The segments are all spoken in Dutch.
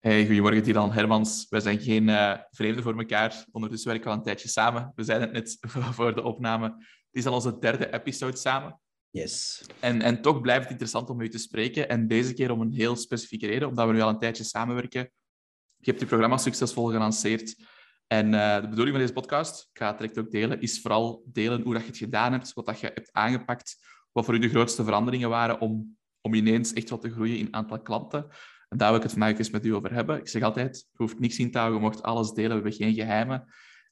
Hey, goedemorgen, Dylan Hermans. Wij zijn geen uh, vreemden voor elkaar. Ondertussen werken we al een tijdje samen. We zijn het net voor de opname. Het is al onze derde episode samen. Yes. En, en toch blijft het interessant om u te spreken. En deze keer om een heel specifieke reden, omdat we nu al een tijdje samenwerken. Je hebt je programma succesvol gelanceerd. En uh, de bedoeling van deze podcast, ik ga het direct ook delen, is vooral delen hoe dat je het gedaan hebt, wat dat je hebt aangepakt, wat voor u de grootste veranderingen waren om, om ineens echt wat te groeien in aantal klanten. Daar wil ik het vandaag eens met u over hebben. Ik zeg altijd, je hoeft niks in te houden, je mocht alles delen, we hebben geen geheimen.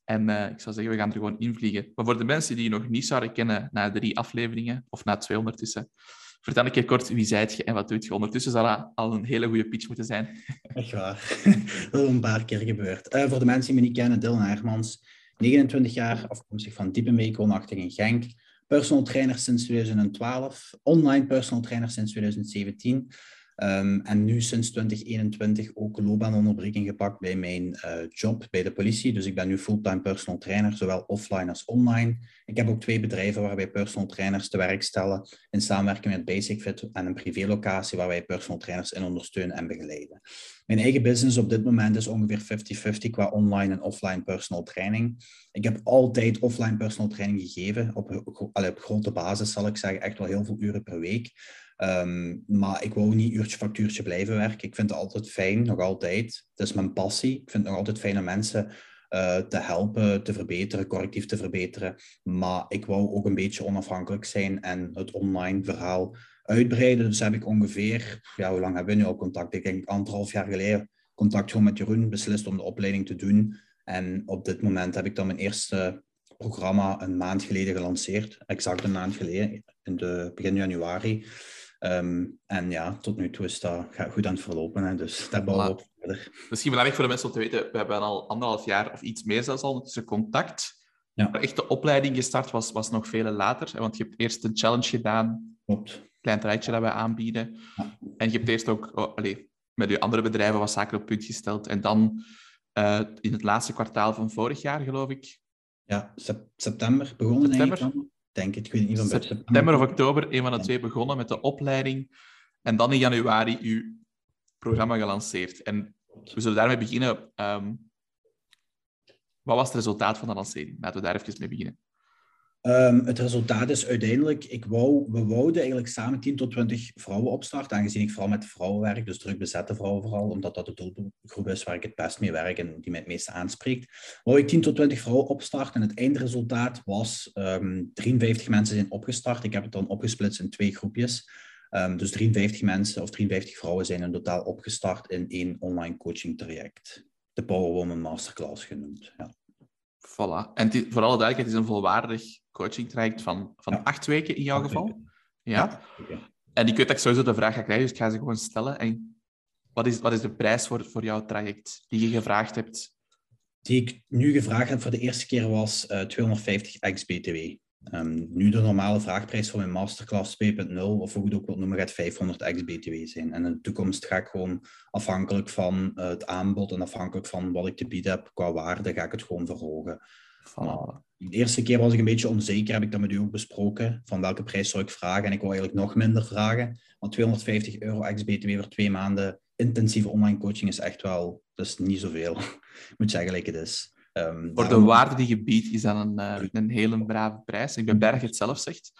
En uh, ik zou zeggen, we gaan er gewoon invliegen. Maar voor de mensen die je nog niet zouden kennen na drie afleveringen, of na twee ondertussen, vertel een keer kort, wie zijt je en wat doet je? Ondertussen zal dat al een hele goede pitch moeten zijn. Echt waar. dat is een paar keer gebeurd. Uh, voor de mensen die me niet kennen, Dylan Hermans, 29 jaar, afkomstig van Diepenbeek, woonachtig in Genk. Personal trainer sinds 2012, online personal trainer sinds 2017. Um, en nu sinds 2021 ook loopbaanonderbreking gepakt bij mijn uh, job bij de politie. Dus ik ben nu fulltime personal trainer, zowel offline als online. Ik heb ook twee bedrijven waarbij personal trainers te werk stellen in samenwerking met Basic Fit en een privélocatie waar wij personal trainers in ondersteunen en begeleiden. Mijn eigen business op dit moment is ongeveer 50-50 qua online en offline personal training. Ik heb altijd offline personal training gegeven, op, op grote basis zal ik zeggen, echt wel heel veel uren per week. Um, maar ik wou niet uurtje factuurtje blijven werken. Ik vind het altijd fijn, nog altijd. Het is mijn passie. Ik vind het nog altijd fijn om mensen uh, te helpen, te verbeteren, correctief te verbeteren. Maar ik wou ook een beetje onafhankelijk zijn en het online verhaal uitbreiden. Dus heb ik ongeveer, ja, hoe lang hebben we nu al contact? Ik denk anderhalf jaar geleden contact gewoon met Jeroen, beslist om de opleiding te doen. En op dit moment heb ik dan mijn eerste programma een maand geleden gelanceerd. Exact een maand geleden, in de, begin januari. Um, en ja, tot nu toe is dat goed aan het verlopen. Hè, dus daar bouwen we op verder. Misschien belangrijk voor de mensen om te weten, we hebben al anderhalf jaar of iets meer zelfs al tussen contact. Ja. De echte opleiding gestart was, was nog veel later. Hè, want je hebt eerst een challenge gedaan. Klopt. Klein trajectje dat wij aanbieden. Ja. En je hebt eerst ook oh, allez, met je andere bedrijven wat zaken op punt gesteld. En dan uh, in het laatste kwartaal van vorig jaar, geloof ik. Ja, september begonnen september. eigenlijk denk het. Ik weet niet van September of oktober, een van de twee begonnen met de opleiding. En dan in januari uw programma gelanceerd. En we zullen daarmee beginnen. Um, wat was het resultaat van de lancering? Laten we daar even mee beginnen. Um, het resultaat is uiteindelijk, ik wou, we wouden eigenlijk samen 10 tot 20 vrouwen opstarten, aangezien ik vooral met vrouwen werk, dus druk bezette vrouwen vooral, omdat dat de doelgroep is waar ik het best mee werk en die mij het meeste aanspreekt. Wou ik 10 tot 20 vrouwen opstarten en het eindresultaat was um, 53 mensen zijn opgestart. Ik heb het dan opgesplitst in twee groepjes. Um, dus 53 mensen of 53 vrouwen zijn in totaal opgestart in één online coaching traject. De Power Woman Masterclass genoemd. Ja. Voilà. En voor alle duidelijkheid, het is een volwaardig coaching traject van, van acht weken in jouw geval. Ja. En ik weet dat ik sowieso de vraag ga krijgen, dus ik ga ze gewoon stellen. En wat is, wat is de prijs voor, voor jouw traject die je gevraagd hebt? Die ik nu gevraagd heb voor de eerste keer was uh, 250 ex-BTW. Um, nu de normale vraagprijs voor mijn masterclass 2.0, of hoe ik het ook wil noemen, gaat 500 ex-BTW zijn. En in de toekomst ga ik gewoon afhankelijk van uh, het aanbod en afhankelijk van wat ik te bieden heb qua waarde, ga ik het gewoon verhogen. De eerste keer was ik een beetje onzeker, heb ik dat met u ook besproken. Van welke prijs zou ik vragen? En ik wil eigenlijk nog minder vragen. Want 250 euro ex-BTW voor twee maanden intensieve online coaching is echt wel, dat is niet zoveel. ik moet zeggen, like het is. Um, voor de waarde die je biedt, is dat een, uh, een hele brave prijs. Ik ben blij dat je het zelf zegt.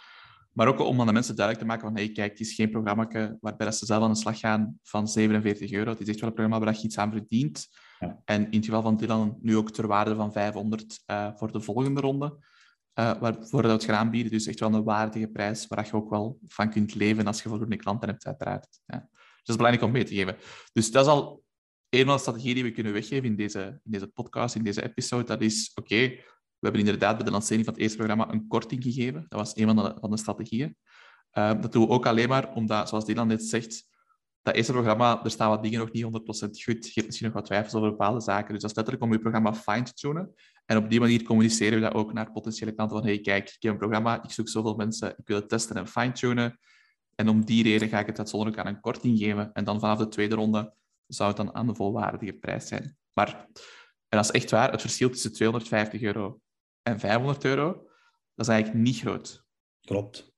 Maar ook om aan de mensen duidelijk te maken van, hey, kijk, het is geen programma waarbij ze zelf aan de slag gaan van 47 euro. Het is echt wel een programma waar je iets aan verdient. Ja. En in het geval van Dylan nu ook ter waarde van 500 uh, voor de volgende ronde. Uh, waarvoor dat we het gaan aanbieden. Dus echt wel een waardige prijs waar je ook wel van kunt leven als je voldoende klanten hebt, uiteraard. Ja. Dus dat is belangrijk om mee te geven. Dus dat is al een van de strategieën die we kunnen weggeven in deze, in deze podcast, in deze episode. Dat is, oké, we hebben inderdaad bij de lancering van het eerste programma een korting gegeven. Dat was een van de, van de strategieën. Uh, dat doen we ook alleen maar omdat, zoals Dylan net zegt, dat eerste programma, er staan wat dingen nog niet 100% goed. Je hebt misschien nog wat twijfels over bepaalde zaken. Dus dat is letterlijk om je programma fine te tunen. En op die manier communiceren we dat ook naar potentiële klanten van hey, kijk, ik heb een programma, ik zoek zoveel mensen, ik wil het testen en fine-tunen. En om die reden ga ik het uitzonderlijk aan een korting geven. En dan vanaf de tweede ronde zou het dan aan de volwaardige prijs zijn. Maar, en dat is echt waar, het verschil tussen 250 euro en 500 euro, dat is eigenlijk niet groot. Klopt.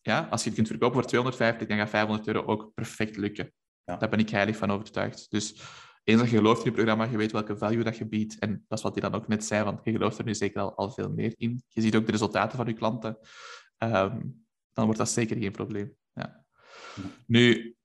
Ja, als je het kunt verkopen voor 250, dan gaat 500 euro ook perfect lukken. Ja. Daar ben ik heilig van overtuigd. Dus eens dat je gelooft in je programma, je weet welke value dat je biedt. En dat is wat hij dan ook net zei, want je gelooft er nu zeker al, al veel meer in. Je ziet ook de resultaten van je klanten. Ehm, dan wordt dat zeker geen probleem. Ja. Nu,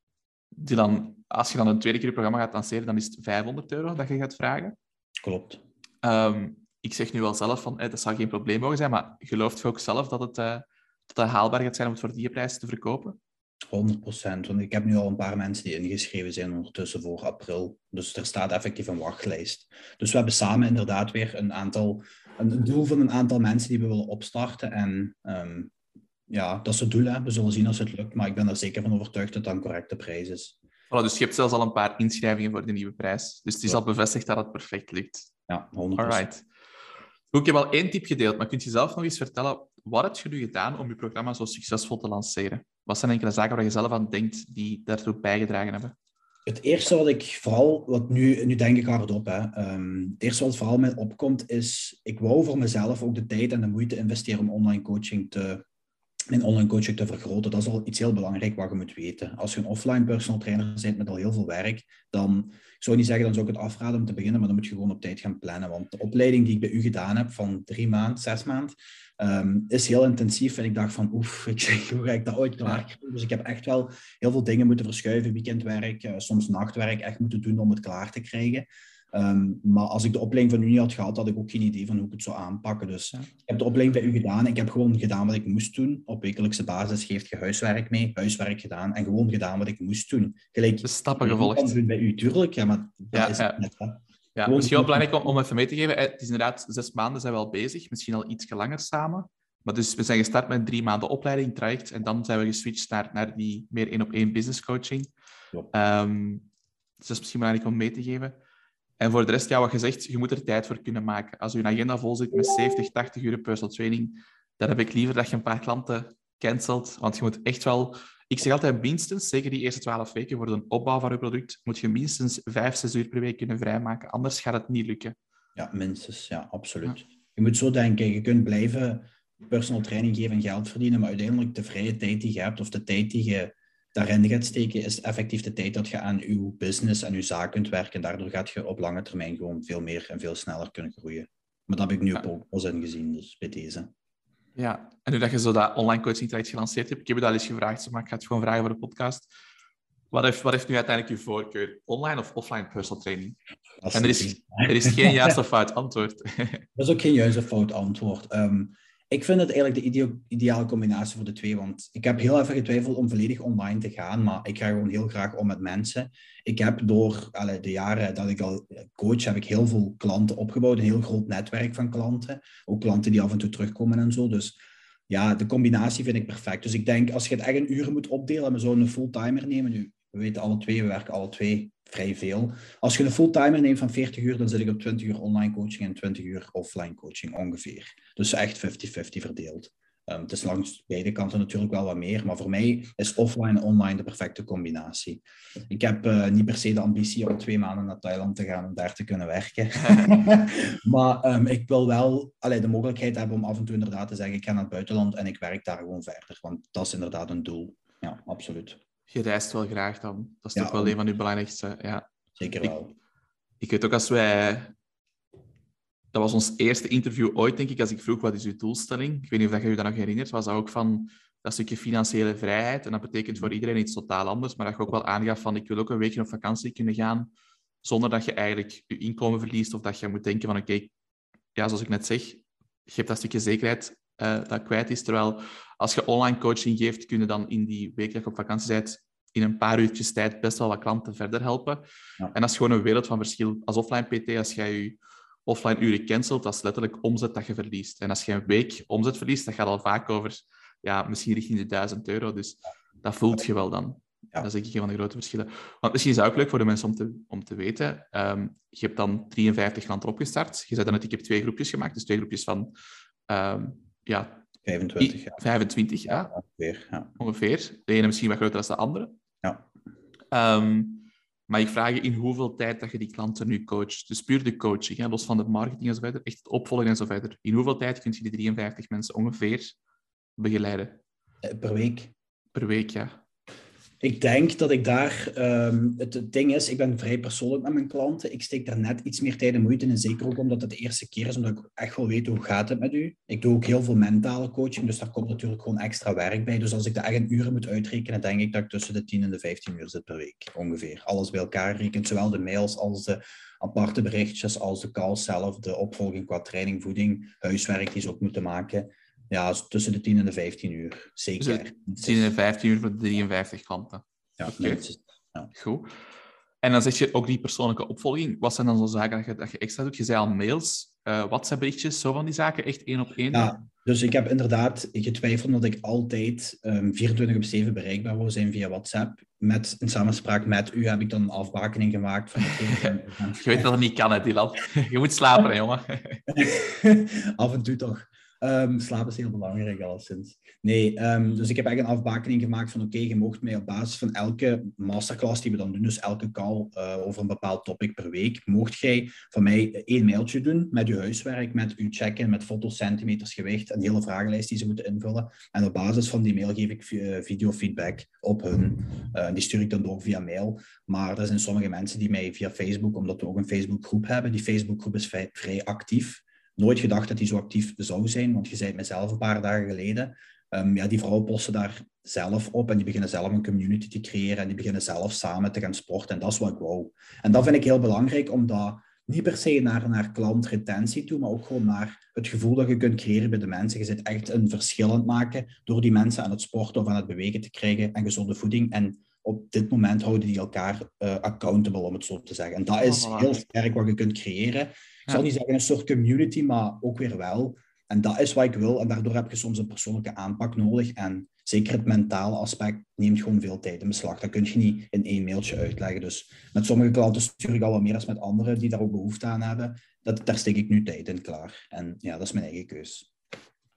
Dylan, als je dan een tweede keer je programma gaat lanceren, dan is het 500 euro dat je gaat vragen. Klopt. Ehm, ik zeg nu wel zelf van, dat zou geen probleem mogen zijn, maar gelooft je ook zelf dat het, uh, dat het haalbaar gaat zijn om het voor die prijs te verkopen? 100 procent, want ik heb nu al een paar mensen die ingeschreven zijn ondertussen voor april. Dus er staat effectief een wachtlijst. Dus we hebben samen inderdaad weer een aantal, een doel van een aantal mensen die we willen opstarten. En ehm, ja, dat is het doel. Hè. We zullen zien als het lukt, maar ik ben er zeker van overtuigd dat dat een correcte prijs is. Voilà, dus je hebt zelfs al een paar inschrijvingen voor de nieuwe prijs. Dus het is al bevestigd dat het perfect lukt. Ja, 100%. Alright. Goed, ik heb al één tip gedeeld, maar kunt je zelf nog eens vertellen, wat heb je nu gedaan om je programma zo succesvol te lanceren? Wat zijn enkele zaken waar je zelf aan denkt die daartoe bijgedragen hebben? Het eerste wat ik vooral, wat nu, nu denk ik hardop, hè, um, het eerste wat vooral mij opkomt is, ik wou voor mezelf ook de tijd en de moeite investeren om online coaching te, in online coaching te vergroten. Dat is al iets heel belangrijk wat je moet weten. Als je een offline personal trainer bent met al heel veel werk, dan ik zou niet zeggen, dan zou ik het afraden om te beginnen, maar dan moet je gewoon op tijd gaan plannen. Want de opleiding die ik bij u gedaan heb van drie maanden, zes maanden, um, is heel intensief. En ik dacht van, oef, ik zeg, hoe ga ik dat ooit klaar Dus ik heb echt wel heel veel dingen moeten verschuiven. Weekendwerk, uh, soms nachtwerk, echt moeten doen om het klaar te krijgen. Ehm, maar als ik de opleiding van u niet had gehad, had ik ook geen idee van hoe ik het zou aanpakken. Dus ik heb de opleiding bij u gedaan. Ik heb gewoon gedaan wat ik moest doen. Op wekelijkse basis geeft je huiswerk mee, huiswerk gedaan en gewoon gedaan wat ik moest doen. Gelijk, de stappen gevolgd. bij u, tuurlijk. Ja, maar dat ja, is net. Hè. Ja, misschien wel belangrijk om, om even mee te geven. Het is inderdaad zes maanden zijn we al bezig, misschien al iets langer samen. Maar dus we zijn gestart met een drie maanden opleiding, traject, en dan zijn we geswitcht naar, naar die meer één op één business coaching. Um, dus dat is misschien belangrijk om mee te geven. En voor de rest, ja, wat je zegt, je moet er tijd voor kunnen maken. Als je agenda vol zit met 70, 80 uur personal training, dan heb ik liever dat je een paar klanten cancelt. Want je moet echt wel... Ik zeg altijd minstens, zeker die eerste 12 weken voor de opbouw van je product, moet je minstens 5, 6 uur per week kunnen vrijmaken. Anders gaat het niet lukken. Ja, minstens. Ja, absoluut. Je moet zo denken, je kunt blijven personal training geven en geld verdienen, maar uiteindelijk de vrije tijd die je hebt of de tijd die je daarin gaat steken, is effectief de tijd dat je aan je business en je zaak kunt werken. Daardoor gaat je op lange termijn gewoon veel meer en veel sneller kunnen groeien. Maar dat heb ik nu ja. ook al in gezien, dus bij deze. Ja, en nu dat je zo dat online coaching traject gelanceerd hebt, ik heb je dat eens gevraagd, maar ik ga het gewoon vragen voor de podcast. Wat heeft, wat heeft nu uiteindelijk je voorkeur? Online of offline personal training? En er is, er is geen juist of fout antwoord. Dat is ook geen juist of fout antwoord. Um, ik vind het eigenlijk de ideale combinatie voor de twee. Want ik heb heel even getwijfeld om volledig online te gaan. Maar ik ga gewoon heel graag om met mensen. Ik heb door alle, de jaren dat ik al coach, heb ik heel veel klanten opgebouwd. Een heel groot netwerk van klanten. Ook klanten die af en toe terugkomen en zo. Dus ja, de combinatie vind ik perfect. Dus ik denk, als je het echt een uur moet opdelen, we zouden een fulltimer nemen. Nu, we weten alle twee, we werken alle twee vrij veel. Als je een fulltimer neemt van 40 uur, dan zit ik op 20 uur online coaching en 20 uur offline coaching ongeveer. Dus echt 50-50 verdeeld. Um, het is langs beide kanten natuurlijk wel wat meer, maar voor mij is offline en online de perfecte combinatie. Ik heb uh, niet per se de ambitie om twee maanden naar Thailand te gaan om daar te kunnen werken. maar um, ik wil wel allee, de mogelijkheid hebben om af en toe inderdaad te zeggen, ik ga naar het buitenland en ik werk daar gewoon verder. Want dat is inderdaad een doel. Ja, absoluut je reist wel graag dan. Dat is ja, toch wel een van je belangrijkste. Ja. Zeker wel. Ik, ik, weet ook als wij. Dat was ons eerste interview ooit, denk ik, als ik vroeg wat is uw doelstelling. Ik weet niet of je je dat nog herinnert. Was dat ook van dat stukje financiële vrijheid. En dat betekent voor iedereen iets totaal anders. Maar dat je ook wel aangaf van ik wil ook een weekje op vakantie kunnen gaan. Zonder dat je eigenlijk je inkomen verliest. Of dat je moet denken van oké, ja, zoals ik net zeg, je hebt dat stukje zekerheid uh, dat kwijt is. Terwijl als je online coaching geeft, kun je dan in die week dat je op vakantie bent, in een paar uurtjes tijd best wel wat klanten verder helpen. Ja. En dat is gewoon een wereld van verschil. Als offline PT, als jij je offline uren cancelt, dat is letterlijk omzet dat je verliest. En als je een week omzet verliest, dat gaat al vaak over ja, misschien richting de 1000 euro. Dus dat voelt je wel dan. Ja. Dat is denk ik een van de grote verschillen. Want misschien is het ook leuk voor de mensen om te, om te weten. Um, je hebt dan 53 klanten opgestart. Je zei dan net, ik heb twee groepjes gemaakt. Dus twee groepjes van um, ja, 25 jaar. 25 jaar. Ja, ongeveer, ja. ongeveer. De ene misschien wat groter dan de andere. Ja. Um, maar ik vraag je in hoeveel tijd dat je die klanten nu coacht. Dus puur de coaching, hè, los van de marketing en zo verder, echt het opvolgen en zo verder. In hoeveel tijd kun je die 53 mensen ongeveer begeleiden? Eh, per week? Per week, ja. Ik denk dat ik daar, um, het, ding is, ik ben vrij persoonlijk met mijn klanten. Ik steek daar net iets meer tijd en moeite in. Zeker ook omdat het de eerste keer is, omdat ik echt wel weet hoe gaat het met u. Ik doe ook heel veel mentale coaching, dus daar komt natuurlijk gewoon extra werk bij. Dus als ik de echt uren moet uitrekenen, denk ik dat ik tussen de 10 en de 15 uur zit per week, ongeveer. Alles bij elkaar rekent, zowel de mails als de aparte berichtjes, als de calls zelf, de opvolging qua training, voeding, huiswerk die ze ook moeten maken. Ja, tussen de 10 en de 15 uur. Zeker. Dus 10 en 15 uur voor de 53 klanten. Ja, okay. ja. Goed. En dan zeg je ook die persoonlijke opvolging. Wat zijn dan zo zaken dat je, dat je extra doet? Je zei al mails, uh, WhatsApp-berichtjes, zo van die zaken, echt één op één? Ja, dus ik heb inderdaad getwijfeld dat ik altijd um, 24 op 7 bereikbaar wil zijn via WhatsApp. Met, in samenspraak met u heb ik dan een afbakening gemaakt. Van je weet dat het niet kan, hè, Dylan. Je moet slapen, hè, jongen. Af en toe toch. Um, slaap is heel belangrijk, alleszins. Nee, um, dus ik heb eigenlijk een afbakening gemaakt van oké, je mocht mij op basis van elke masterclass die we dan doen, dus elke call uh, over een bepaald topic per week, mocht jij van mij één mailtje doen met je huiswerk, met uw check-in, met foto's, centimeters, gewicht, een hele vragenlijst die ze moeten invullen. En op basis van die mail geef ik uh, videofeedback op hun. Uh, die stuur ik dan door via mail. Maar er zijn sommige mensen die mij via Facebook, omdat we ook een Facebookgroep hebben, die Facebookgroep is vrij actief nooit gedacht dat hij zo actief zou zijn, want je zei het mezelf een paar dagen geleden. Um, ja, die vrouwen posten daar zelf op en die beginnen zelf een community te creëren en die beginnen zelf samen te gaan sporten. En dat is wat ik wou. En dat vind ik heel belangrijk, omdat niet per se naar, naar klantretentie toe, maar ook gewoon naar het gevoel dat je kunt creëren bij de mensen. Je zit echt een verschil aan het maken door die mensen aan het sporten of aan het bewegen te krijgen en gezonde voeding. En op dit moment houden die elkaar uh, accountable, om het zo te zeggen. En dat is heel sterk wat je kunt creëren. Ik zal niet zeggen een soort community, maar ook weer wel. En dat is wat ik wil. En daardoor heb je soms een persoonlijke aanpak nodig. En zeker het mentale aspect neemt gewoon veel tijd in beslag. Dat kun je niet in één mailtje uitleggen. Dus met sommige klanten stuur ik al wat meer dan met anderen die daar ook behoefte aan hebben. Dat, daar steek ik nu tijd in klaar. En ja, dat is mijn eigen keus.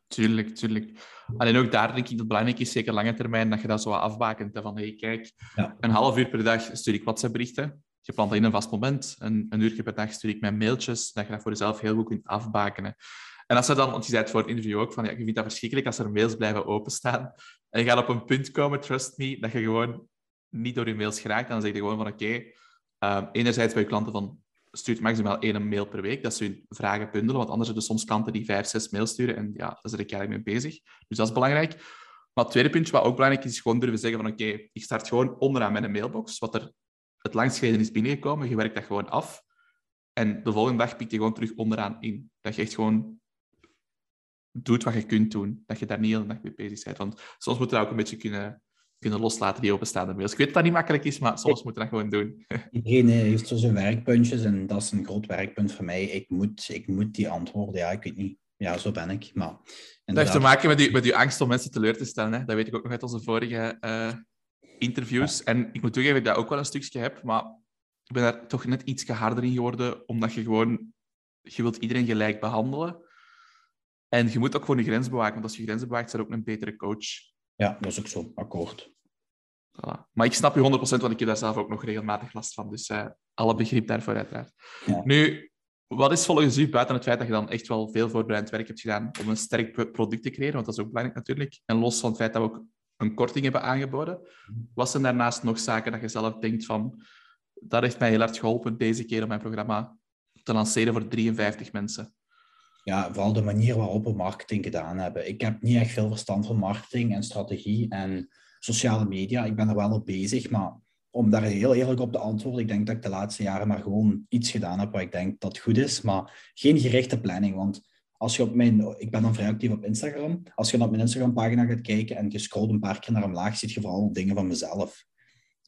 Tuurlijk, tuurlijk. Alleen ook daar denk ik dat het belangrijk is, zeker lange termijn, dat je dat zo afbakent. Van, hey, kijk, ja. een half uur per dag stuur ik WhatsApp-berichten je plant dat in een vast moment. Een, een uurtje per dag stuur ik mijn mailtjes, dat je dat voor jezelf heel goed kunt afbakenen. En als er dan, want je zei het voor het interview ook, van ja, je vindt dat verschrikkelijk als er mails blijven openstaan. En je gaat op een punt komen, trust me, dat je gewoon niet door je mails geraakt. En dan zeg je gewoon van oké, um, enerzijds bij je klanten van stuurt maximaal één mail per week, dat ze hun vragen bundelen, want anders hebben soms klanten die vijf, zes mails sturen en ja, daar zit ik eigenlijk mee bezig. Dus dat is belangrijk. Maar het tweede puntje wat ook belangrijk is, is gewoon durven zeggen van oké, ik start gewoon onderaan een mailbox, wat er het langst geleden is binnengekomen, je werkt dat gewoon af. En de volgende dag pikt je gewoon terug onderaan in. Dat je echt gewoon doet wat je kunt doen. Dat je daar niet heel de dag mee bezig bent. Want soms moet je dat ook een beetje kunnen, kunnen loslaten, die openstaande mails. Ik weet dat dat niet makkelijk is, maar soms moet je dat gewoon doen. Iedereen heeft zo zijn werkpuntjes en dat is een groot werkpunt voor mij. Ik moet, ik moet die antwoorden, ja, ik weet niet. Ja, zo ben ik. Maar, dat heeft te maken met je, met je angst om mensen teleur te stellen. Hè? Dat weet ik ook nog uit onze vorige uh, interviews. En ik moet toegeven dat ik dat ook wel een stukje heb, maar ik ben daar toch net iets harder in geworden, omdat je gewoon... Je wilt iedereen gelijk behandelen. En je moet ook gewoon je grens bewaken, want als je grenzen bewaakt, er ook een betere coach. Ja, dat is ook zo. Akkoord. Voilà. Maar ik snap je 100%, want ik heb daar zelf ook nog regelmatig last van. Dus uh, alle begrip daarvoor uiteraard. Nu, wat is volgens u, buiten het feit dat je dan echt wel veel voorbereid werk hebt gedaan om een sterk product te creëren, want dat is ook belangrijk natuurlijk, en los van het feit dat we ook een korting hebben aangeboden. Wat zijn daarnaast nog zaken dat je zelf denkt van, dat heeft mij heel hard geholpen deze keer om mijn programma te lanceren voor 53 mensen? Ja, vooral de manier waarop we marketing gedaan hebben. Ik heb niet echt veel verstand van marketing en strategie en sociale media. Ik ben er wel op bezig, maar om daar heel eerlijk op te antwoorden, ik denk dat ik de laatste jaren maar gewoon iets gedaan heb wat ik denk dat goed is, maar geen gerichte planning. Want als je op mijn, ik ben dan vrij actief op Instagram. Als je op mijn Instagram-pagina gaat kijken en je scrolt een paar keer naar omlaag, zie je vooral dingen van mezelf.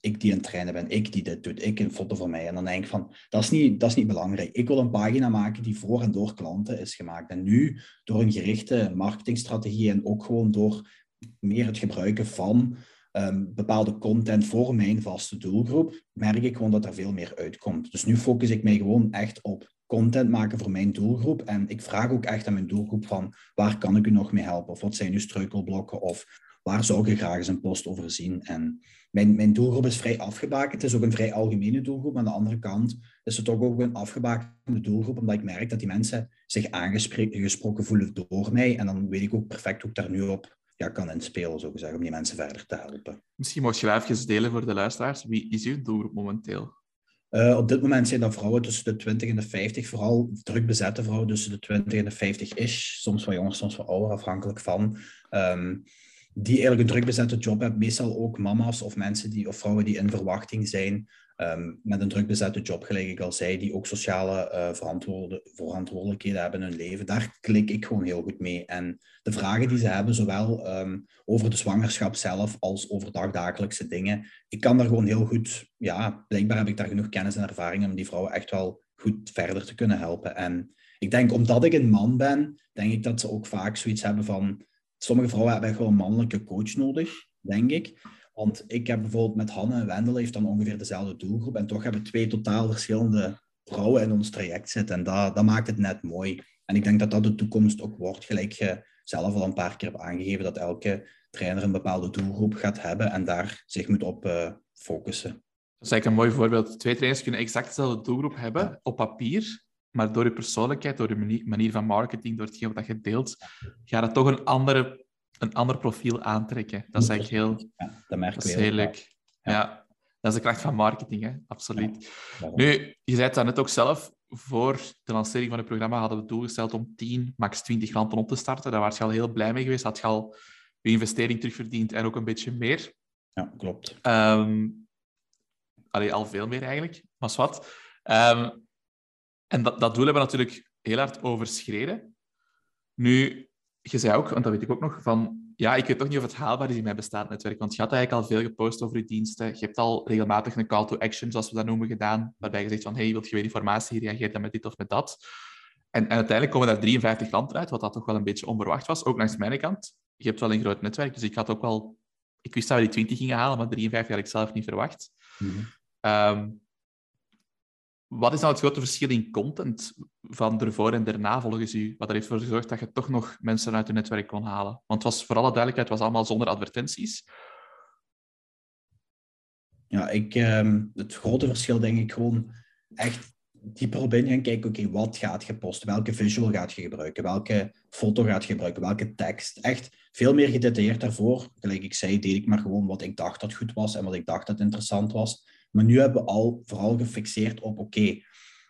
Ik die aan het trainen ben, ik die dit doet, ik een foto van mij. En dan denk ik van, dat is niet, dat is niet belangrijk. Ik wil een pagina maken die voor en door klanten is gemaakt. En nu, door een gerichte marketingstrategie en ook gewoon door meer het gebruiken van um, bepaalde content voor mijn vaste doelgroep, merk ik gewoon dat er veel meer uitkomt. Dus nu focus ik mij gewoon echt op content maken voor mijn doelgroep. En ik vraag ook echt aan mijn doelgroep van waar kan ik u nog mee helpen? Of wat zijn uw struikelblokken? Of waar zou je graag eens een post over zien? En mijn, mijn doelgroep is vrij afgebakend. Het is ook een vrij algemene doelgroep. Aan de andere kant is het toch ook een afgebakende doelgroep, omdat ik merk dat die mensen zich aangesproken voelen door mij. En dan weet ik ook perfect hoe ik daar nu op ja, kan inspelen, zo om die mensen verder te helpen. Misschien mocht je even delen voor de luisteraars. Wie is uw doelgroep momenteel? Uh, op dit moment zijn dat vrouwen tussen de 20 en de 50, vooral druk bezette vrouwen tussen de 20 en de 50 is. Soms wat jonger, soms wat ouder, afhankelijk van. Um, die eigenlijk een druk bezette job hebben. Meestal ook mama's of mensen die, of vrouwen die in verwachting zijn. Um, met een druk bezette job, gelijk ik al zei, die ook sociale uh, verantwoordelijkheden hebben in hun leven. Daar klik ik gewoon heel goed mee. En de vragen die ze hebben, zowel um, over de zwangerschap zelf als over dagdagelijkse dingen, ik kan daar gewoon heel goed, ja, blijkbaar heb ik daar genoeg kennis en ervaring om die vrouwen echt wel goed verder te kunnen helpen. En ik denk, omdat ik een man ben, denk ik dat ze ook vaak zoiets hebben van, sommige vrouwen hebben gewoon een mannelijke coach nodig, denk ik. Want ik heb bijvoorbeeld met Hanne en Wendel heeft dan ongeveer dezelfde doelgroep. En toch hebben we twee totaal verschillende vrouwen in ons traject zitten. En dat, dat maakt het net mooi. En ik denk dat dat de toekomst ook wordt. Gelijk je zelf al een paar keer hebt aangegeven dat elke trainer een bepaalde doelgroep gaat hebben en daar zich moet op uh, focussen. Dat is eigenlijk een mooi voorbeeld. Twee trainers kunnen exact dezelfde doelgroep hebben op papier, maar door je persoonlijkheid, door je manier van marketing, door hetgeen wat je deelt, gaat het toch een andere een ander profiel aantrekken. Dat is eigenlijk heel, ja, dat merk dat is heel leuk. Ja. dat is de kracht van marketing, hè? absoluut. nu, je zei het net ook zelf, voor de lancering van het programma hadden we toegesteld om 10, max 20 klanten op te starten. Daar was je al heel blij mee geweest. Had je al je investering terugverdiend en ook een beetje meer. Ja, klopt. Um, allee, al veel meer eigenlijk, maar wat. Um, en dat, dat doel hebben we natuurlijk heel hard overschreden. Nu, je zei ook, want dat weet ik ook nog, van ja, ik weet toch niet of het haalbaar is in mijn bestaand netwerk. Want je had eigenlijk al veel gepost over je diensten. Je hebt al regelmatig een call to action, zoals we dat noemen, gedaan. Waarbij je zegt van, hey, wilt je weer informatie? Reageer dan met dit of met dat. En, en uiteindelijk komen daar 53 klanten uit, wat dat toch wel een beetje onverwacht was. Ook langs mijn kant. Je hebt wel een groot netwerk, dus ik had ook wel... Ik wist dat we die 20 gingen halen, maar 53 had ik zelf niet verwacht. Mm wat is nou het grote verschil in content van ervoor en daarna volgens u? Wat er heeft voor gezorgd dat je toch nog mensen uit je netwerk kon halen? Want het was voor alle duidelijkheid was allemaal zonder advertenties. Ja, ik, ehm, het grote verschil denk ik gewoon echt dieper op in gaan kijken. Oké, wat gaat je posten? Welke visual gaat je gebruiken? Welke foto gaat je gebruiken? Welke tekst? Echt veel meer gedetailleerd daarvoor. Gelijk ik zei, deed ik maar gewoon wat ik dacht dat goed was en wat ik dacht dat interessant was. Maar nu hebben we al vooral gefixeerd op, oké,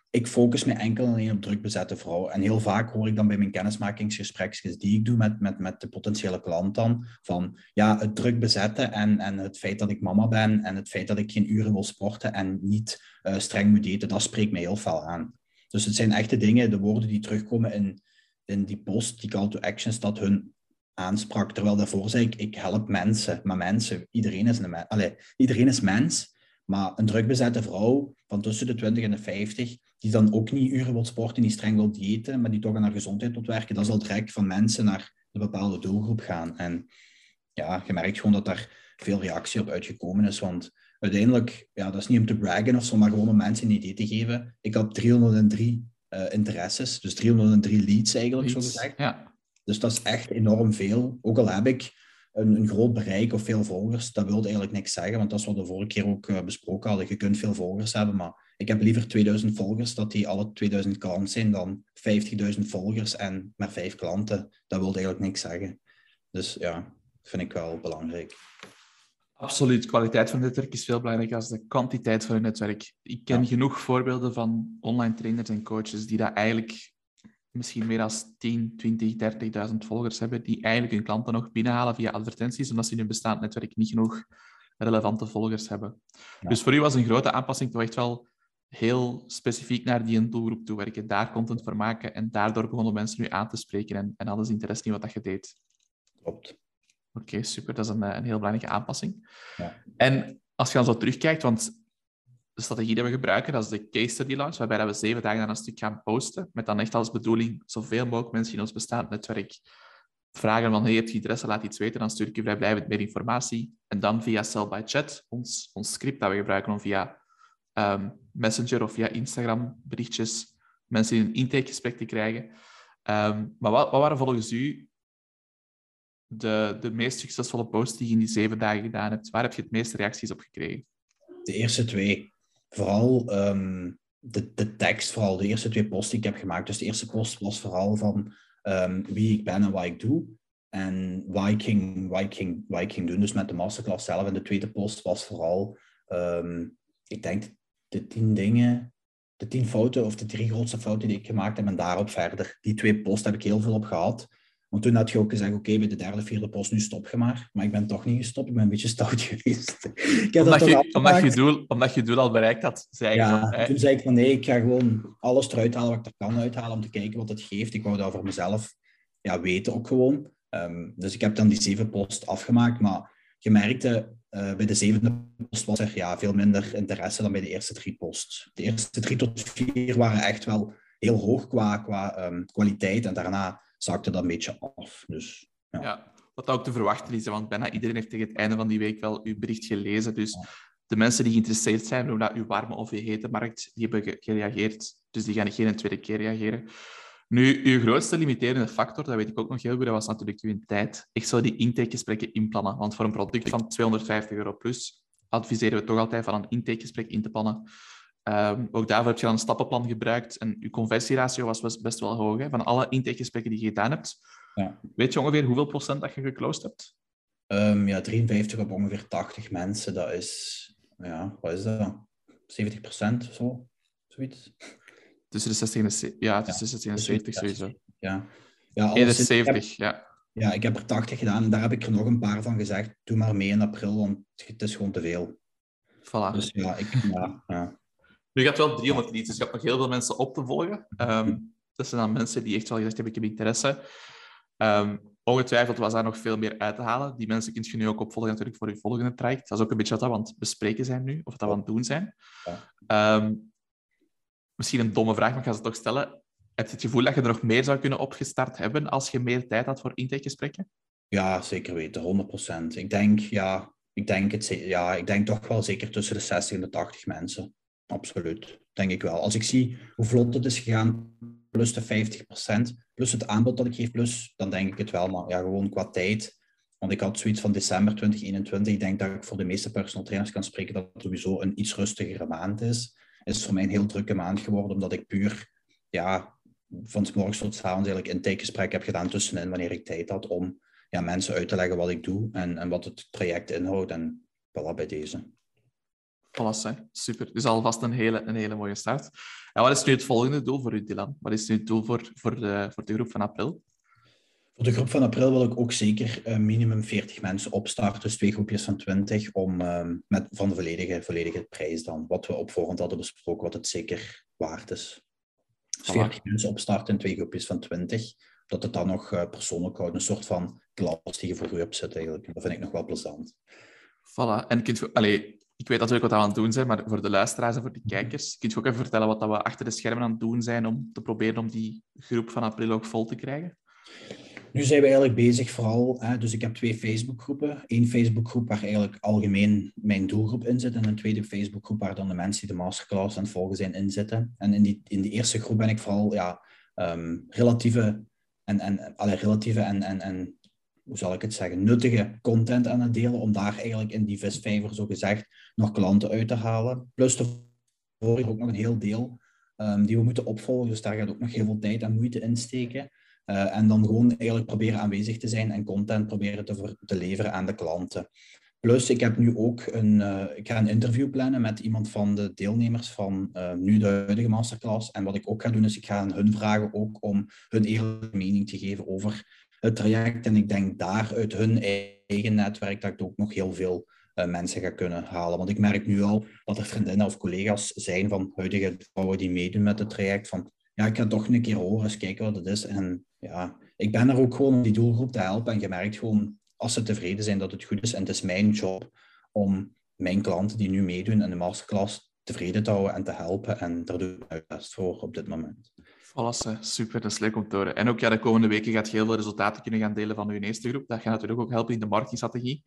ik focus me enkel en alleen op druk bezette vrouwen. En heel vaak hoor ik dan bij mijn kennismakingsgesprekjes die ik doe met, met, met de potentiële klant dan, van ja, het druk bezetten en, en het feit dat ik mama ben en het feit dat ik geen uren wil sporten en niet uh, streng moet eten, dat spreekt mij heel veel aan. Dus het zijn echte dingen, de woorden die terugkomen in, in die post, die call to actions, dat hun aansprak. Terwijl daarvoor zei ik, ik help mensen. Maar mensen, iedereen is, een, allez, iedereen is mens. Maar een drukbezette vrouw van tussen de 20 en de 50, die dan ook niet uren wil sporten, die streng wil diëten, maar die toch aan haar gezondheid wil werken, dat zal direct van mensen naar een bepaalde doelgroep gaan. En ja, je merkt gewoon dat daar veel reactie op uitgekomen is. Want uiteindelijk, ja, dat is niet om te braggen of zo, maar gewoon om mensen een idee te geven. Ik had 303 uh, interesses, dus 303 leads eigenlijk, leads, zo gezegd. Ja. Dus dat is echt enorm veel. Ook al heb ik een, een, groot bereik of veel volgers, dat wil eigenlijk niks zeggen, want dat is wat we de vorige keer ook uh, besproken hadden. Je kunt veel volgers hebben, maar ik heb liever 2000 volgers, dat die alle 2000 klanten zijn, dan 50.000 volgers en maar vijf klanten. Dat wil eigenlijk niks zeggen. Dus ja, vind ik wel belangrijk. Absoluut. Kwaliteit van het netwerk is veel belangrijker dan de kwantiteit van het netwerk. Ik ken genoeg voorbeelden van online trainers en coaches die dat eigenlijk misschien meer dan 10, 20, 30.000 volgers hebben, die eigenlijk hun klanten nog binnenhalen via advertenties, omdat ze in hun bestaand netwerk niet genoeg relevante volgers hebben. Dus voor u was een grote aanpassing toch echt wel heel specifiek naar die doelgroep toe werken, daar content voor maken en daardoor begonnen mensen nu aan te spreken en, en hadden ze interesse in wat dat je deed. Klopt. Oké, super. Dat is een, een heel belangrijke aanpassing. Ja. En als je dan zo terugkijkt, want de strategie die we gebruiken, dat is de case study launch, waarbij we zeven dagen aan een stuk gaan posten, met dan echt als bedoeling zoveel mogelijk mensen in ons bestaand netwerk vragen van, hey, heb je interesse, laat iets weten, dan stuur ik je vrijblijvend meer informatie. En dan via Sell by Chat, ons, ons script dat we gebruiken om via um, Messenger of via Instagram berichtjes mensen in een intakegesprek te krijgen. Um, maar wat, wat, waren volgens u de, de meest succesvolle posts die je in die zeven dagen gedaan hebt? Waar heb je het meeste reacties op gekregen? De eerste twee vooral ehm, de, de tekst, vooral de eerste twee posts die ik heb gemaakt. Dus de eerste post was vooral van um, wie ik ben en wat ik doe. En Viking, Viking, Viking doen, dus met de masterclass zelf. En de tweede post was vooral, ehm, ik denk, de tien dingen, de tien fouten of de drie grootste fouten die ik gemaakt heb en daarop verder. Die twee posts heb ik heel veel op gehad. Want toen had je ook gezegd, oké, bij de derde, vierde post, nu stop je maar. Maar ik ben toch niet gestopt, ik ben een beetje stout geweest. ik omdat, dat je, omdat, je doel, omdat je doel al bereikt had, zei Ja, toen zei ik van nee, ik ga gewoon alles eruit halen wat ik er kan uithalen om te kijken wat het geeft. Ik wou dat voor mezelf ja, weten ook gewoon. Um, dus ik heb dan die zeven post afgemaakt, maar je merkte uh, bij de zevende post was er ja, veel minder interesse dan bij de eerste drie posts. De eerste drie tot vier waren echt wel heel hoog qua, qua um, kwaliteit en daarna zakte dat een beetje af. Dus, ja. ja. wat ook te verwachten is, want bijna iedereen heeft tegen het einde van die week wel uw bericht gelezen. Dus de mensen die geïnteresseerd zijn, hoe dat uw warme of je hete markt, die hebben gereageerd. Dus die gaan geen tweede keer reageren. Nu, uw grootste limiterende factor, dat weet ik ook nog heel goed, dat was natuurlijk uw tijd. Ik zou die intakegesprekken inplannen, want voor een product van 250 euro plus adviseren we toch altijd van een intakegesprek in te plannen. Um, ook daarvoor heb je dan een stappenplan gebruikt en je conversieratio was best wel hoog. Hè? Van alle intakegesprekken die je gedaan hebt, ja. weet je ongeveer hoeveel procent dat je geclosed hebt? Um, ja, 53 op ongeveer 80 mensen, dat is, ja, wat is dat? 70 procent of zo, zoiets. Tussen de 60 en de, ja, tussen de 60 en de 70 sowieso. Ja. Ja, 71, ja. Ja, ik heb er 80 gedaan en daar heb ik er nog een paar van gezegd. Doe maar mee in april, want het is gewoon te veel. Voilà. Dus ja, ik, ja, ja. Nu gaat wel 300 leads, dus je hebt nog heel veel mensen op te volgen. Um, dat zijn dan mensen die echt wel gezegd hebben, ik heb interesse. Um, ongetwijfeld was daar nog veel meer uit te halen. Die mensen kun je nu ook opvolgen natuurlijk voor je volgende traject. Dat is ook een beetje wat we aan het bespreken zijn nu, of dat we aan het doen zijn. Um, misschien een domme vraag, maar ik ga ze toch stellen. Heb je het gevoel dat je er nog meer zou kunnen opgestart hebben als je meer tijd had voor intakegesprekken? Ja, zeker weten, 100%. Ik denk, ja, ik denk, het, ja, ik denk toch wel zeker tussen de 60 en de 80 mensen. Absoluut, denk ik wel. Als ik zie hoe vlot het is gegaan, plus de 50%, plus het aanbod dat ik geef, plus, dan denk ik het wel. Maar ja, gewoon qua tijd. Want ik had zoiets van december 2021. Ik denk dat ik voor de meeste personal trainers kan spreken dat het sowieso een iets rustigere maand is is voor mij een heel drukke maand geworden, omdat ik puur ja, van s morgens tot s avonds eigenlijk intakegesprek heb gedaan tussenin wanneer ik tijd had om ja, mensen uit te leggen wat ik doe en, en wat het traject inhoudt. En voilà, bij deze. Voilà, super. Dus alvast een hele, een hele mooie start. En wat is nu het volgende doel voor u, Dylan? Wat is nu het doel voor, voor, de, voor de groep van april? Voor de groep van april wil ik ook zeker uh, minimum 40 mensen opstarten, dus twee groepjes van 20, om uh, met, van de volledige, volledige prijs dan, wat we op voorhand hadden besproken, wat het zeker waard is. Dus 40 mensen opstarten in twee groepjes van 20, dat het dan nog uh, persoonlijk houdt, een soort van klas die je voor u zit eigenlijk. Dat vind ik nog wel plezant. Voilà, en kunt allee, ik weet natuurlijk wat we aan het doen zijn, maar voor de luisteraars en voor de kijkers, kunt je ook even vertellen wat we achter de schermen aan het doen zijn om te proberen om die groep van april ook vol te krijgen? Nu zijn we eigenlijk bezig vooral, hè, dus ik heb twee Facebookgroepen. Eén Facebookgroep waar eigenlijk algemeen mijn doelgroep in zit en een tweede Facebookgroep waar dan de mensen die de masterclass aan het volgen zijn in zitten. En in die, in die eerste groep ben ik vooral ja, um, relatieve en, en, alle relatieve en, en, en hoe zal ik het zeggen, nuttige content aan het delen om daar eigenlijk in die visvijver zo gezegd nog klanten uit te halen. Plus de ook nog een heel deel um, die we moeten opvolgen, dus daar gaat ook nog heel veel tijd en moeite in steken. Uh, en dan gewoon eigenlijk proberen aanwezig te zijn en content proberen te, te leveren aan de klanten. Plus, ik heb nu ook een, uh, ik ga een interview plannen met iemand van de deelnemers van uh, nu de huidige masterclass. En wat ik ook ga doen, is ik ga hun vragen ook om hun eerlijke mening te geven over het traject. En ik denk daar uit hun eigen netwerk dat ik ook nog heel veel uh, mensen ga kunnen halen. Want ik merk nu al dat er vriendinnen of collega's zijn van huidige vrouwen die meedoen met het traject. Van ja, ik ga toch een keer horen, eens kijken wat het is. En ja, ik ben er ook gewoon om die doelgroep te helpen. En je merkt gewoon, als ze tevreden zijn, dat het goed is. En het is mijn job om mijn klanten die nu meedoen in de masterclass tevreden te houden en te helpen. En daar doe ik mijn best voor op dit moment. Voilà, super, dat is leuk om te horen. En ook ja, de komende weken gaat je heel veel resultaten kunnen gaan delen van uw eerste groep. Dat gaat natuurlijk ook helpen in de marketingstrategie.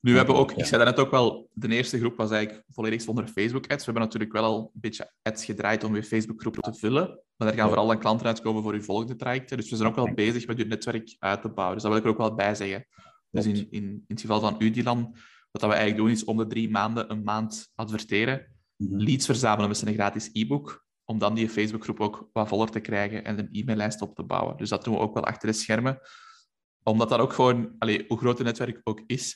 Nu we hebben ook, ik zei net ook wel, de eerste groep was eigenlijk volledig zonder Facebook-ads. We hebben natuurlijk wel al een beetje ads gedraaid om je Facebook-groep te vullen. Maar daar gaan vooral dan klanten uitkomen voor uw volgende trajecten. Dus we zijn ook wel bezig met je netwerk uit te bouwen. Dus dat wil ik er ook wel bij zeggen. Dus in, in, in het geval van u, Dylan, wat we eigenlijk doen is om de drie maanden een maand adverteren. Mhm. Leads verzamelen met een gratis e-book. Om dan die Facebookgroep ook wat voller te krijgen en een e-maillijst op te bouwen. Dus dat doen we ook wel achter de schermen. Omdat dat ook gewoon, hoe groot het netwerk ook is,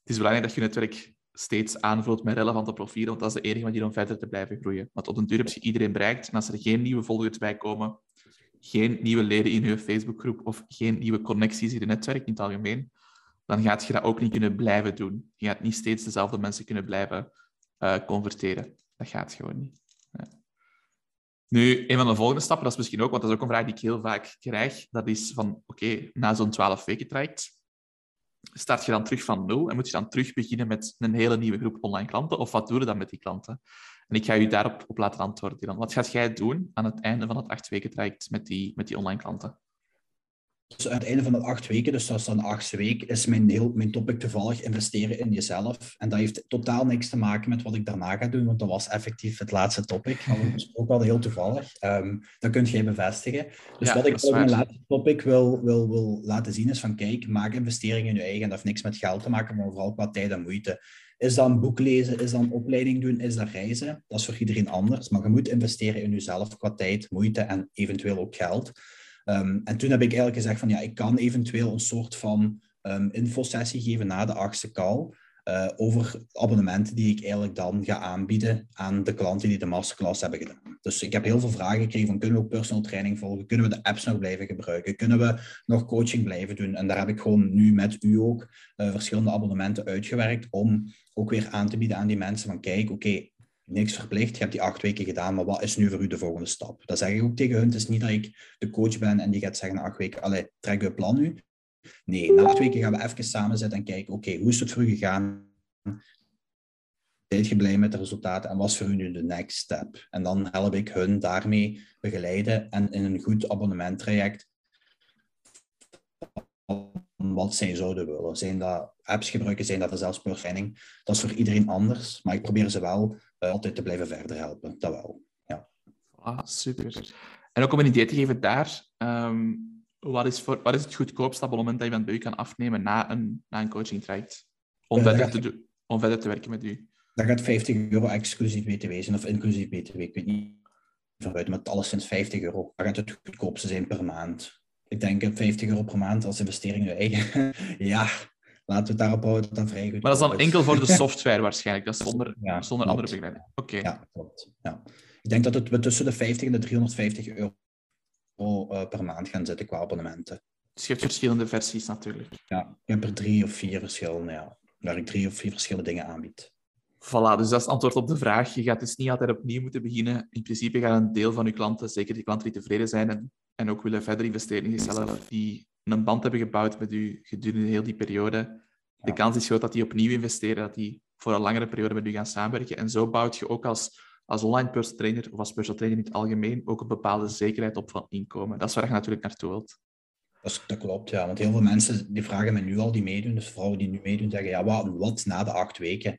het is belangrijk dat je netwerk steeds aanvult met relevante profielen, want dat is de enige manier om verder te blijven groeien. Want op een duur heb je iedereen bereikt en als er geen nieuwe volgers bij komen, geen nieuwe leden in je Facebookgroep of geen nieuwe connecties in het netwerk in het algemeen, dan gaat je dat ook niet kunnen blijven doen. Je gaat niet steeds dezelfde mensen kunnen blijven uh, converteren. Dat gaat gewoon niet. Nu, een van de volgende stappen, dat is misschien ook, want dat is ook een vraag die ik heel vaak krijg, dat is van, oké, na zo'n 12 weken traject, start je dan terug van nul en moet je dan terug beginnen met een hele nieuwe groep online klanten? Of wat doe je dan met die klanten? En ik ga je daarop op laten antwoorden. Wat gaat jij doen aan het einde van het acht weken traject met die, met die online klanten? Dus aan het einde van de acht weken, dus dat is dan de achtste week, is mijn, heel, mijn topic toevallig investeren in jezelf. En dat heeft totaal niks te maken met wat ik daarna ga doen, want dat was effectief het laatste topic. Dat was ook wel heel toevallig. Um, dat kunt jij bevestigen. Dus wat ik op mijn laatste topic wil, wil, wil laten zien is van, kijk, maak investeringen in je eigen. Dat heeft niks met geld te maken, maar vooral qua tijd en moeite. Is dat een boek lezen? Is dat een opleiding doen? Is dat reizen? Dat is voor iedereen anders. Maar je moet investeren in jezelf qua tijd, moeite en eventueel ook geld. Um, en toen heb ik eigenlijk gezegd van ja, ik kan eventueel een soort van um, infosessie geven na de achtste call. Uh, over abonnementen die ik eigenlijk dan ga aanbieden aan de klanten die de masterclass hebben gedaan. Dus ik heb heel veel vragen gekregen van kunnen we ook personal training volgen? Kunnen we de apps nog blijven gebruiken? Kunnen we nog coaching blijven doen? En daar heb ik gewoon nu met u ook uh, verschillende abonnementen uitgewerkt om ook weer aan te bieden aan die mensen van kijk, oké, niks verplicht. Je hebt die acht weken gedaan, maar wat is nu voor u de volgende stap? Dat zeg ik ook tegen hun. Het is niet dat ik de coach ben en die gaat zeggen na acht weken, allee, trek je plan nu. Nee, na acht weken gaan we even samen zitten en kijken, oké, hoe is het voor u gegaan? Ben je blij met de resultaten en wat is voor u nu de next step? En dan help ik hun daarmee begeleiden en in een goed abonnementtraject wat zij zouden willen. Zijn dat apps gebruiken, zijn dat vanzelfspurging? Dat is voor iedereen anders, maar ik probeer ze wel uh, altijd te blijven verder helpen. Dat wel. Ja. Ah, super. En ook om een idee te geven daar, um, wat, is voor, wat is het goedkoopste abonnement dat je bij u kan afnemen na een, na een coaching traject? Om, uh, verder te om verder te werken met u? Dat gaat 50 euro exclusief BTW zijn, of inclusief BTW. Ik weet niet van buiten, maar alles sinds 50 euro. Dat gaat het goedkoopste zijn per maand. Ik denk 50 euro per maand als investering ja, laten we het daarop houden dat vrij goed Maar dat is dan enkel voor de software waarschijnlijk, dat is zonder, ja, zonder andere begeleiding. Oké. Ja, klopt. Ja. Ik denk dat het we tussen de 50 en de 350 euro uh, per maand gaan zitten qua abonnementen. Dus je hebt verschillende versies natuurlijk. Ja, je hebt er drie of vier verschillende, ja. Waar ik drie of vier verschillende dingen aanbied. Voilà, dus dat is het antwoord op de vraag. Je gaat dus niet altijd opnieuw moeten beginnen. In principe gaan een deel van je klanten, zeker die klanten die tevreden zijn en, en ook willen verder investeren in zichzelf, die een band hebben gebouwd met u gedurende heel die periode, de kans is groot dat die opnieuw investeren, dat die voor een langere periode met u gaan samenwerken. En zo bouwt je ook als, als online personal trainer of als personal trainer in het algemeen ook een bepaalde zekerheid op van inkomen. Dat is waar je natuurlijk naartoe wilt. Dat, dat, klopt, ja. Want heel veel mensen die vragen me nu al die meedoen, dus vrouwen die nu meedoen, zeggen ja, wat, wat na de acht weken?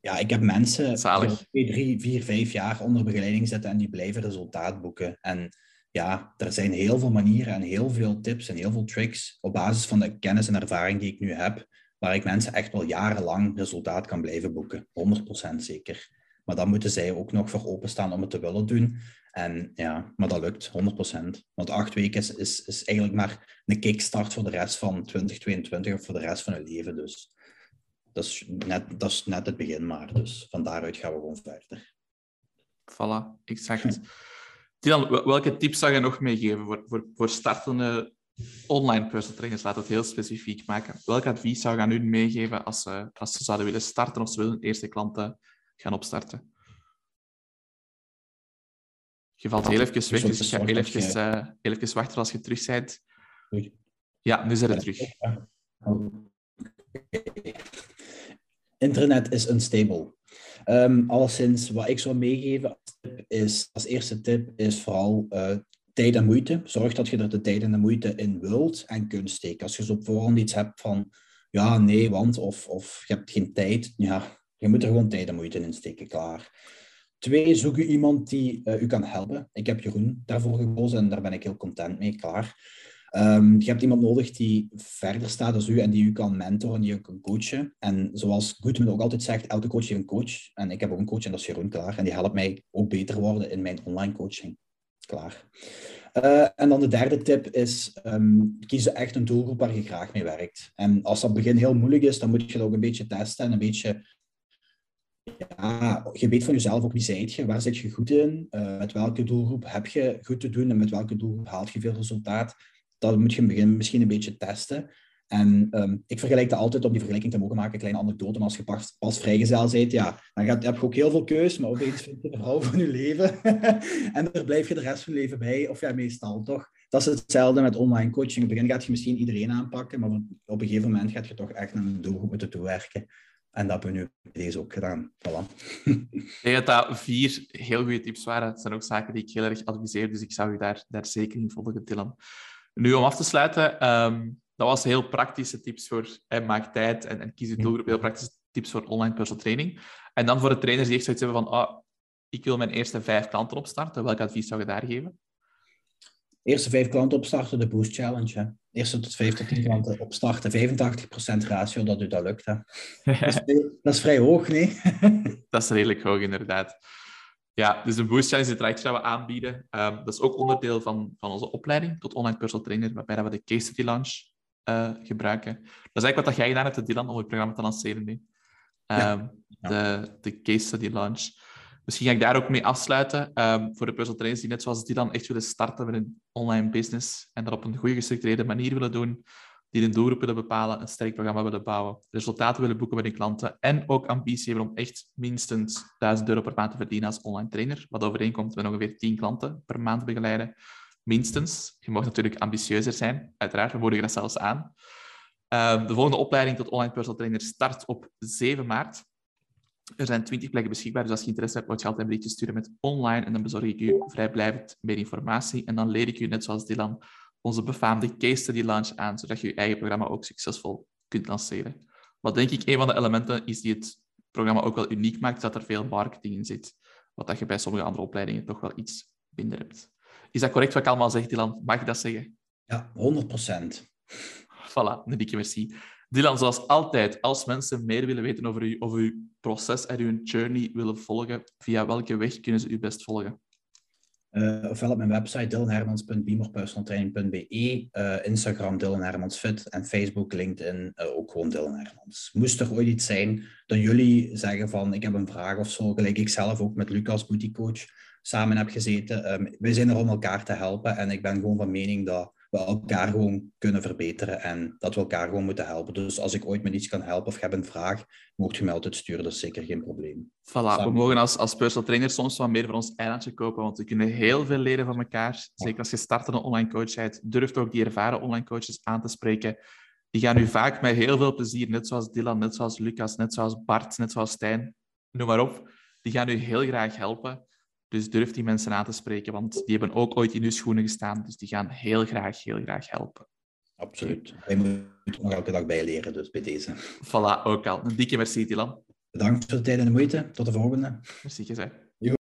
Ja, ik heb mensen Zalig. twee, drie, vier, vijf jaar onder begeleiding zetten en die blijven resultaat boeken. En ja, er zijn heel veel manieren en heel veel tips en heel veel tricks op basis van de kennis en ervaring die ik nu heb, waar ik mensen echt wel jarenlang resultaat kan blijven boeken. 100% zeker. Maar dan moeten zij ook nog voor openstaan om het te willen doen. En ja, maar dat lukt, 100%. Want acht weken is, is, is eigenlijk maar een kickstart voor de rest van 2022 of voor de rest van hun leven. Dus dat is net, dat is net het begin maar. Dus van daaruit gaan we gewoon verder. Voilà, exact. Dylan, welke tips zou je nog meegeven voor, voor, voor startende online personal trainers? Laat het heel specifiek maken. Welk advies zou je aan hun meegeven als ze, als ze zouden willen starten of ze willen eerste klanten gaan opstarten? Je valt heel even weg, dus ik ga heel even, uh, heel even wachten als je terug bent. Ja, nu zijn we terug. Internet is unstable. Um, alleszins, wat ik zou meegeven is, als eerste tip is vooral uh, tijd en moeite. Zorg dat je er de tijd en de moeite in wilt en kunt steken. Als je zo op voorhand iets hebt van, ja, nee, want, of, of je hebt geen tijd, ja, je moet er gewoon tijd en moeite in steken, klaar. Twee, zoek je iemand die uh, u kan helpen. Ik heb Jeroen daarvoor gekozen en daar ben ik heel content mee, klaar. Um, je hebt iemand nodig die verder staat als u en die u kan mentoren, die u kan coachen. En zoals Goodman ook altijd zegt, elke coach heeft een coach. En ik heb ook een coach en dat is Jeroen Klaar. En die helpt mij ook beter worden in mijn online coaching. Klaar. Uh, en dan de derde tip is, um, kies echt een doelgroep waar je graag mee werkt. En als dat begin heel moeilijk is, dan moet je dat ook een beetje testen en een beetje... Ja, je weet van jezelf ook wie zijt je, waar zit je goed in, uh, met welke doelgroep heb je goed te doen en met welke doelgroep haalt je veel resultaat. Dat moet je in het begin misschien een beetje testen. En um, ik vergelijk dat altijd om die vergelijking te mogen maken, kleine anekdote. Maar als je pas, pas vrijgezel bent, ja, dan gaat, heb je ook heel veel keus, maar opeens vind je de vrouw van je leven. en daar blijf je de rest van je leven bij, of ja, meestal toch. Dat is hetzelfde met online coaching. In het begin gaat je misschien iedereen aanpakken, maar op een gegeven moment gaat je toch echt naar een doelgroep moeten toewerken. En dat hebben we nu deze ook gedaan. Voilà. ik denk dat dat vier heel goede tips waren. Het zijn ook zaken die ik heel erg adviseer, dus ik zou je daar, daar zeker in volgen, Dylan. Nu, om af te sluiten, um, dat was heel praktische tips voor maak tijd en, en kies je doelgroep. Heel praktische tips voor online personal training. En dan voor de trainers die echt zoiets hebben van oh, ik wil mijn eerste vijf klanten opstarten. Welk advies zou je daar geven? Eerste vijf klanten opstarten, de Boost Challenge. Hè. Eerste tot vijf tot tien klanten opstarten. 85% ratio dat u dat lukt. Hè. Dat, is, dat is vrij hoog, nee? dat is redelijk hoog, inderdaad. Ja, dus Boost Challenge is het traject dat we aanbieden. Um, dat is ook onderdeel van, van onze opleiding tot online personal trainer, waarbij we de case study launch uh, gebruiken. Dat is eigenlijk wat jij gedaan hebt, Dylan, om het programma te lanceren nu. Um, De, de case study launch. Misschien ga ik daar ook mee afsluiten. Um, voor de personal trainers die net zoals Dylan echt willen starten met een online business en dat op een goede gestructureerde manier willen doen, die een doelgroep willen bepalen, een sterk programma willen bouwen, resultaten willen boeken bij hun klanten en ook ambitie hebben om echt minstens 1000 euro per maand te verdienen als online trainer, wat overeenkomt met ongeveer 10 klanten per maand begeleiden minstens. Je mag natuurlijk ambitieuzer zijn, uiteraard. We moedigen dat zelfs aan. Ehm, de volgende opleiding tot online personal trainer start op 7 maart. Er zijn 20 plekken beschikbaar, dus als je interesse hebt, moet je altijd een berichtje sturen met online en dan bezorg ik u vrijblijvend meer informatie. En dan leer ik u, net zoals Dylan, onze befaamde case study launch aan, zodat je je eigen programma ook succesvol kunt lanceren. Wat denk ik een van de elementen is die het programma ook wel uniek maakt, is dat er veel marketing in zit. Wat dat je bij sommige andere opleidingen toch wel iets minder hebt. Is dat correct wat ik allemaal zeg, Dylan? Mag ik dat zeggen? Ja, 100 procent. Voilà, een dikke merci. Dylan, zoals altijd, als mensen meer willen weten over, u, over uw proces en uw journey willen volgen, via welke weg kunnen ze u best volgen? Uh, ofwel op mijn website dylanhermans.beamerpersonaltraining.be, eh, Instagram Dylan Hermans Fit en Facebook, LinkedIn uh, ook gewoon Dylan Hermans. Moest er ooit iets zijn dat jullie zeggen van ik heb een vraag of zo, gelijk ik zelf ook met Lucas Booty Coach, samen heb gezeten. Um, wij zijn er om elkaar te helpen en ik ben gewoon van mening dat we elkaar gewoon kunnen verbeteren en dat we elkaar gewoon moeten helpen. Dus als ik ooit met iets kan helpen of heb een vraag, mocht je mij altijd sturen, dat is zeker geen probleem. Voilà, we mogen als, als personal trainer soms wat meer voor ons eilandje kopen, want we kunnen heel veel leren van elkaar. Zeker als je startende online coach bent, durft ook die ervaren online coaches aan te spreken. Die gaan u vaak met heel veel plezier, net zoals Dylan, net zoals Lucas, net zoals Bart, net zoals Stijn, noem maar op. Die gaan u heel graag helpen. Dus durf die mensen aan te spreken, want die hebben ook ooit in uw schoenen gestaan. Dus die gaan heel graag, heel graag helpen. Absoluut. Wij moeten nog elke dag bijleren, dus bij deze. Voilà, ook al. Een dikke merci, Dylan. Bedankt voor de tijd en de moeite. Tot de volgende. Merci, gezegd.